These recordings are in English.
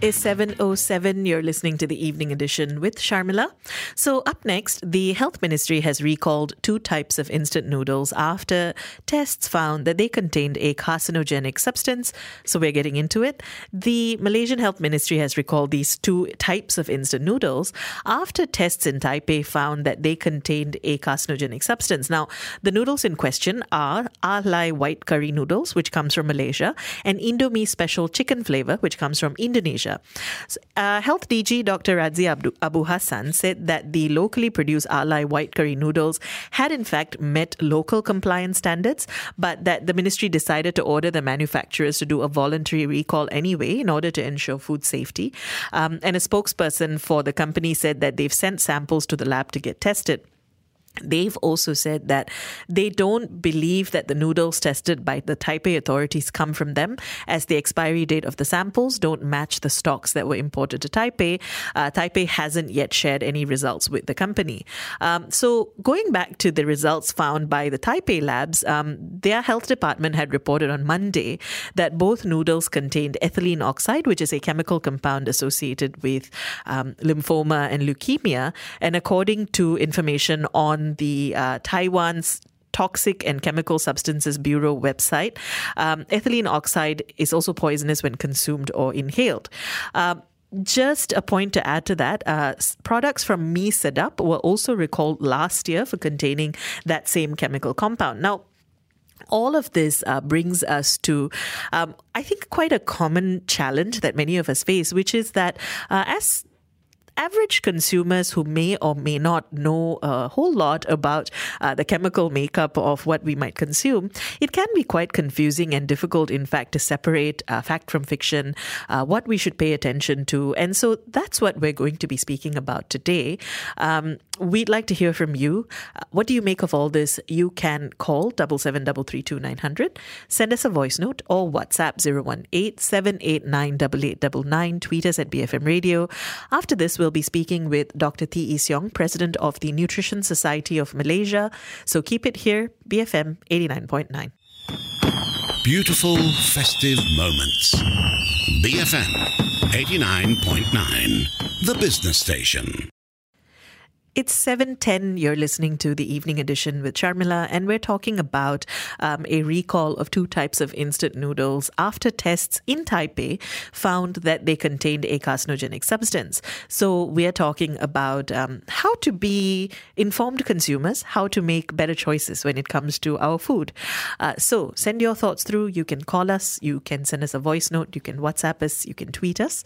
It is 7.07. You're listening to the evening edition with Sharmila. So, up next, the Health Ministry has recalled two types of instant noodles after tests found that they contained a carcinogenic substance. So, we're getting into it. The Malaysian Health Ministry has recalled these two types of instant noodles after tests in Taipei found that they contained a carcinogenic substance. Now, the noodles in question are Alai white curry noodles, which comes from Malaysia, and Indomie special chicken flavor, which comes from Indonesia. Uh, Health DG Dr. Radzi Abu, Abu Hassan said that the locally produced Alai white curry noodles had in fact met local compliance standards, but that the ministry decided to order the manufacturers to do a voluntary recall anyway in order to ensure food safety. Um, and a spokesperson for the company said that they've sent samples to the lab to get tested. They've also said that they don't believe that the noodles tested by the Taipei authorities come from them, as the expiry date of the samples don't match the stocks that were imported to Taipei. Uh, Taipei hasn't yet shared any results with the company. Um, so, going back to the results found by the Taipei labs, um, their health department had reported on Monday that both noodles contained ethylene oxide, which is a chemical compound associated with um, lymphoma and leukemia. And according to information on the uh, Taiwan's Toxic and Chemical Substances Bureau website. Um, ethylene oxide is also poisonous when consumed or inhaled. Um, just a point to add to that, uh, products from Mie Sedaap were also recalled last year for containing that same chemical compound. Now, all of this uh, brings us to, um, I think, quite a common challenge that many of us face, which is that uh, as average consumers who may or may not know a whole lot about uh, the chemical makeup of what we might consume, it can be quite confusing and difficult, in fact, to separate uh, fact from fiction, uh, what we should pay attention to. And so that's what we're going to be speaking about today. Um, we'd like to hear from you. Uh, what do you make of all this? You can call double seven double three two nine hundred, send us a voice note or WhatsApp 018 Tweet us at BFM Radio. After this, we'll be speaking with Dr. Tee Ee Seong, President of the Nutrition Society of Malaysia. So keep it here, BFM 89.9. Beautiful festive moments. BFM 89.9, the business station. It's 7.10. You're listening to the evening edition with Sharmila, and we're talking about um, a recall of two types of instant noodles after tests in Taipei found that they contained a carcinogenic substance. So we're talking about um, how to be informed consumers, how to make better choices when it comes to our food. Uh, so send your thoughts through. You can call us, you can send us a voice note, you can WhatsApp us, you can tweet us.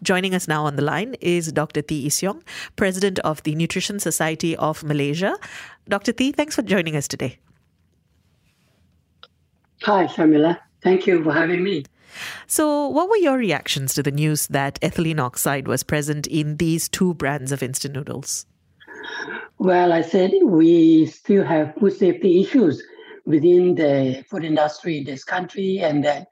Joining us now on the line is Dr. Tee Ee Seong, President of the Nutrition Society of Malaysia. Dr. Tee, thanks for joining us today. Hi, Shamila. Thank you for having me. So, what were your reactions to the news that ethylene oxide was present in these two brands of instant noodles? Well, I said we still have food safety issues within the food industry in this country, and that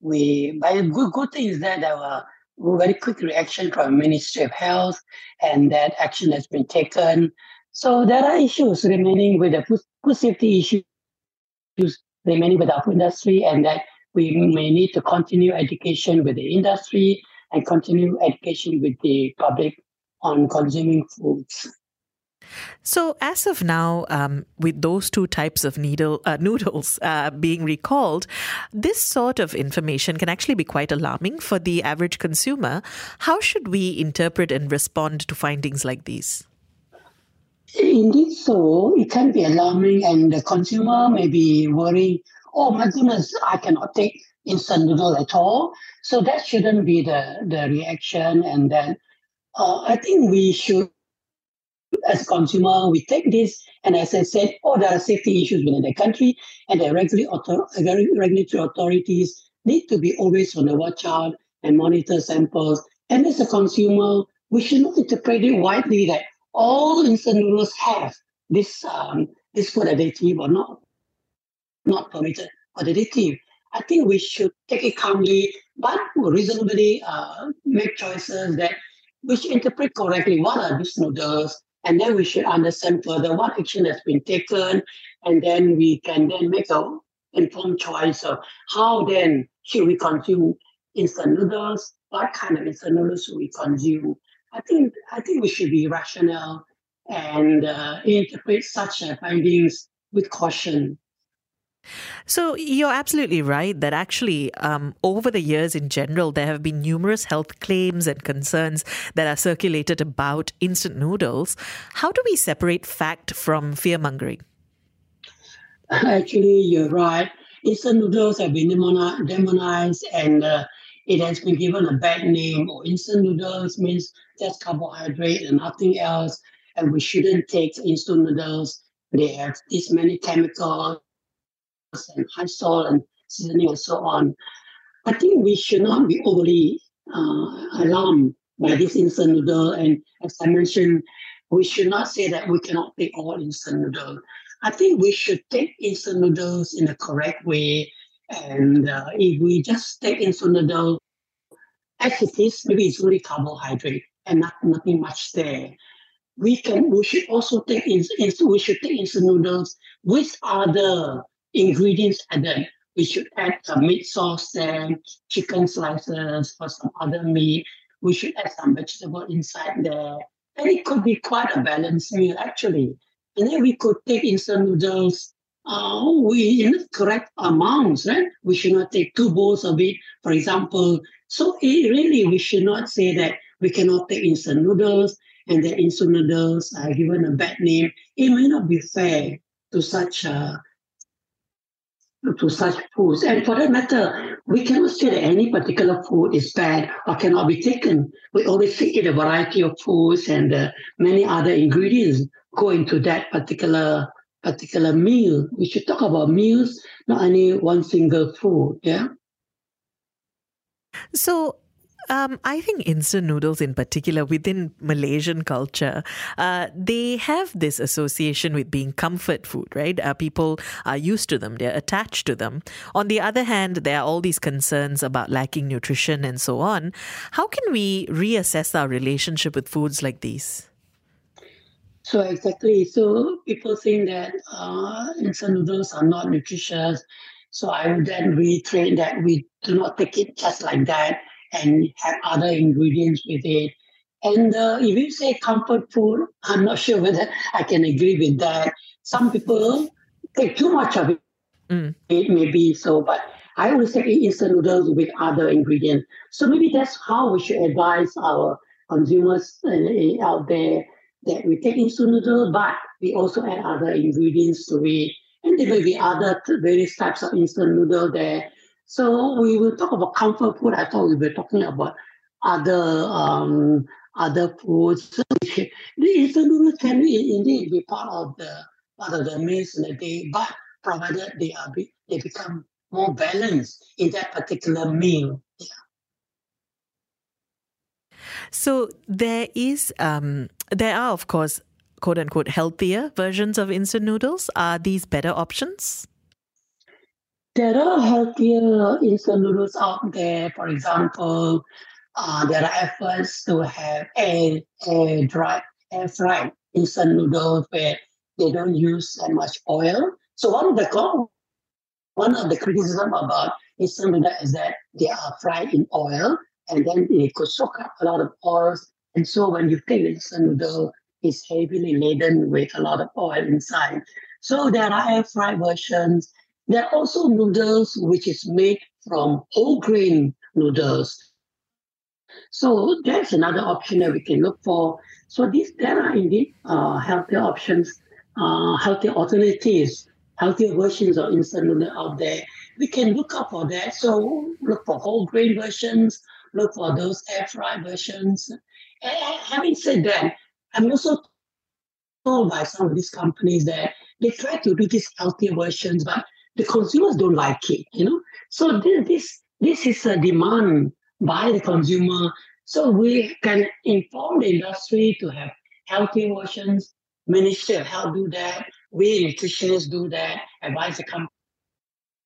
we, but a good, good thing is that were very quick reaction from Ministry of Health, and that action has been taken. So there are issues remaining with the food, food safety issues remaining with our industry, and that we may need to continue education with the industry and continue education with the public on consuming foods. So, as of now, um, with those two types of needle uh, noodles uh, being recalled, this sort of information can actually be quite alarming for the average consumer. How should we interpret and respond to findings like these? Indeed, so it can be alarming, and the consumer may be worrying. Oh my goodness, I cannot take instant noodle at all. So that shouldn't be the the reaction, and then uh, I think we should as a consumer, we take this, and as I said, oh, there are safety issues within the country, and the regulatory authorities need to be always on the watch out and monitor samples. And as a consumer, we should not interpret it widely that all instant noodles have this um, this food additive or not, not permitted or additive. I think we should take it calmly, but reasonably uh, make choices that we should interpret correctly what are these noodles, and then we should understand further what action has been taken, and then we can then make a informed choice of how then should we consume instant noodles, what kind of instant noodles should we consume. I think I think we should be rational and uh, interpret such findings with caution. So you're absolutely right that actually, um, over the years in general, there have been numerous health claims and concerns that are circulated about instant noodles. How do we separate fact from fear mongering? Actually, you're right. Instant noodles have been demonized and uh, it has been given a bad name. Or instant noodles means just carbohydrate and nothing else. And we shouldn't take instant noodles. They have this many chemicals and high salt and seasoning and so on. I think we should not be overly uh, alarmed by this instant noodle. And as I mentioned, we should not say that we cannot take all instant noodle. I think we should take instant noodles in the correct way. And uh, if we just take instant noodle as it is, maybe it's only carbohydrate and not nothing much there. We can we should also take in, we should take instant noodles with other ingredients added. We should add some meat sauce and chicken slices or some other meat. We should add some vegetable inside there. And it could be quite a balanced meal actually. And then we could take instant noodles uh, we in correct amounts, right? We should not take two bowls of it, for example. So it really, we should not say that we cannot take instant noodles and that instant noodles are given a bad name. It may not be fair to such uh, to such foods. And for that matter, we cannot say that any particular food is bad or cannot be taken. We always eat a variety of foods and uh, many other ingredients go into that particular particular meal. We should talk about meals, not only one single food. Yeah. So um, I think instant noodles, in particular, within Malaysian culture, uh, they have this association with being comfort food, right? Uh, people are used to them, they're attached to them. On the other hand, there are all these concerns about lacking nutrition and so on. How can we reassess our relationship with foods like these? So exactly. So people think that uh, instant noodles are not nutritious. So I would then retrain that we do not take it just like that and have other ingredients with it. And uh, if you say comfort food, I'm not sure whether I can agree with that. Some people take too much of it. Mm. It may be so, but I always say instant noodles with other ingredients. So maybe that's how we should advise our consumers uh, out there that we take instant noodle, but we also add other ingredients to it. And there may be other various types of instant noodle there so we will talk about comfort food. I thought we were talking about other um, other foods. the instant noodles can indeed be part of the part of the meals in the day, but provided they are be, they become more balanced in that particular meal. So there is um, there are of course quote unquote healthier versions of instant noodles. Are these better options? There are healthier instant noodles out there. For example, uh, there are efforts to have air, air dry, air fried instant noodles where they don't use that much oil. So one of the one of the criticism about instant noodles is that they are fried in oil and then they could soak up a lot of oils. And so when you take the instant noodle, it's heavily laden with a lot of oil inside. So there are air fried versions there are also noodles which is made from whole grain noodles. So that's another option that we can look for. So these there are indeed uh, healthier options, uh, healthier alternatives, healthier versions of instant noodle out there. We can look up for that. So look for whole grain versions, look for those air fried versions. And having said that, I'm also told by some of these companies that they try to do these healthier versions, but the consumers don't like it, you know. So this this, this is a demand by the consumer. So we can inform the industry to have healthy versions. Ministry of Health do that. We nutritionists do that. Advise the company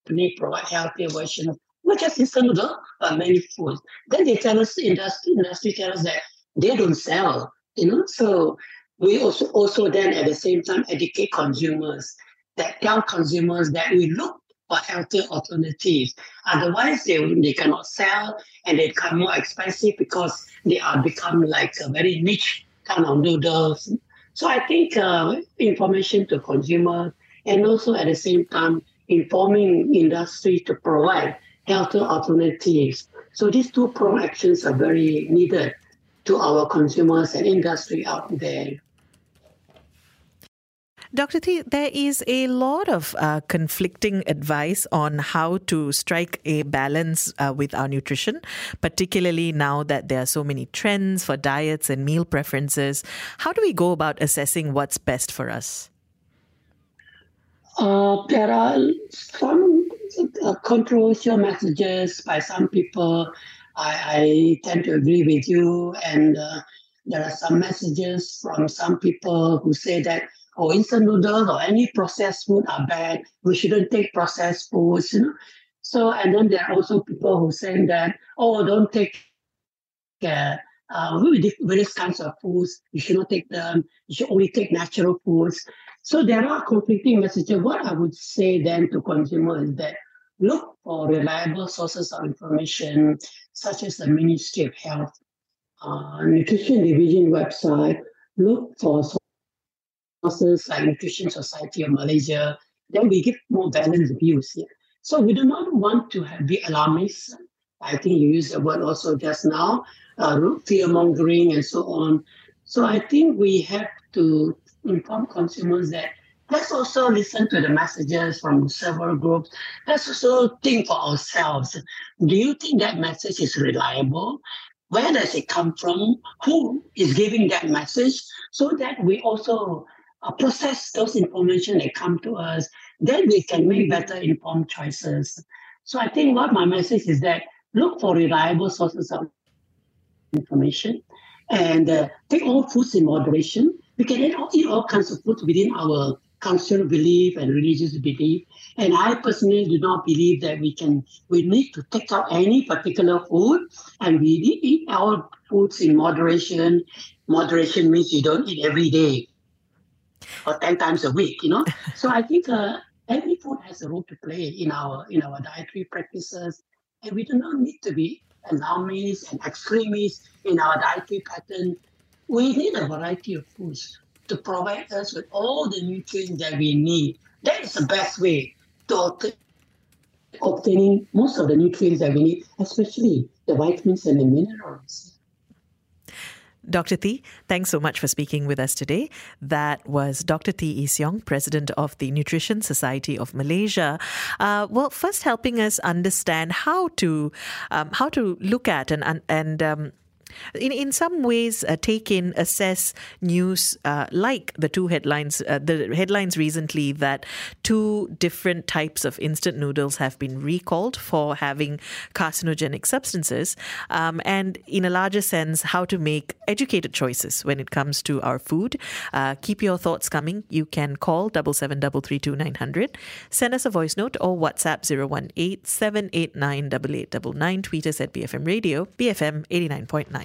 to provide healthier versions. not just instant noodle, but many foods. Then they tell us, the industry, industry tell us that they don't sell, you know. So we also also then at the same time educate consumers that tell consumers that we look for healthier alternatives. Otherwise, they, they cannot sell and they become more expensive because they are become like a very niche kind of noodles. So I think uh, information to consumers and also at the same time informing industry to provide healthier alternatives. So these two prong actions are very needed to our consumers and industry out there. Dr. Tee, there is a lot of uh, conflicting advice on how to strike a balance uh, with our nutrition, particularly now that there are so many trends for diets and meal preferences. How do we go about assessing what's best for us? Uh, there are some uh, controversial messages by some people. I, I, tend to agree with you, and uh, there are some messages from some people who say that or instant noodles or any processed food are bad. We shouldn't take processed foods. You know? So, and then there are also people who saying that, oh, don't take uh, uh, various kinds of foods. You should not take them. You should only take natural foods. So there are conflicting messages. What I would say then to consumers is that look for reliable sources of information, such as the Ministry of Health, uh, Nutrition Division website. Look for sources like Nutrition Society of Malaysia, then we give more balanced views here. So we do not want to have, be alarmist. I think you used the word also just now, uh, fear mongering and so on. So I think we have to inform consumers that let's also listen to the messages from several groups. Let's also think for ourselves. Do you think that message is reliable? Where does it come from? Who is giving that message? So that we also process those information that come to us, then we can make better informed choices. So I think what my message is that look for reliable sources of information and uh, take all foods in moderation. We can eat all, eat all kinds of foods within our cultural belief and religious belief. And I personally do not believe that we can we need to take out any particular food and we eat all foods in moderation. Moderation means you don't eat every day or 10 times a week, you know. so I think uh, every food has a role to play in our in our dietary practices, and we do not need to be alarmist and extremists in our dietary pattern. We need a variety of foods to provide us with all the nutrients that we need. That is the best way to obtaining most of the nutrients that we need, especially the vitamins and the minerals. Dr. Tee, thanks so much for speaking with us today. That was Dr. T. Ee President of the Nutrition Society of Malaysia. Uh, well, first helping us understand how to um, how to look at and and um, in in some ways uh, take in assess news uh, like the two headlines uh, the headlines recently that two different types of instant noodles have been recalled for having carcinogenic substances um, and in a larger sense how to make educated choices when it comes to our food. Uh, keep your thoughts coming. You can call 77332900 send us a voice note or whatsapp 018 789 8899 tweet us at bfm radio bfm 89.9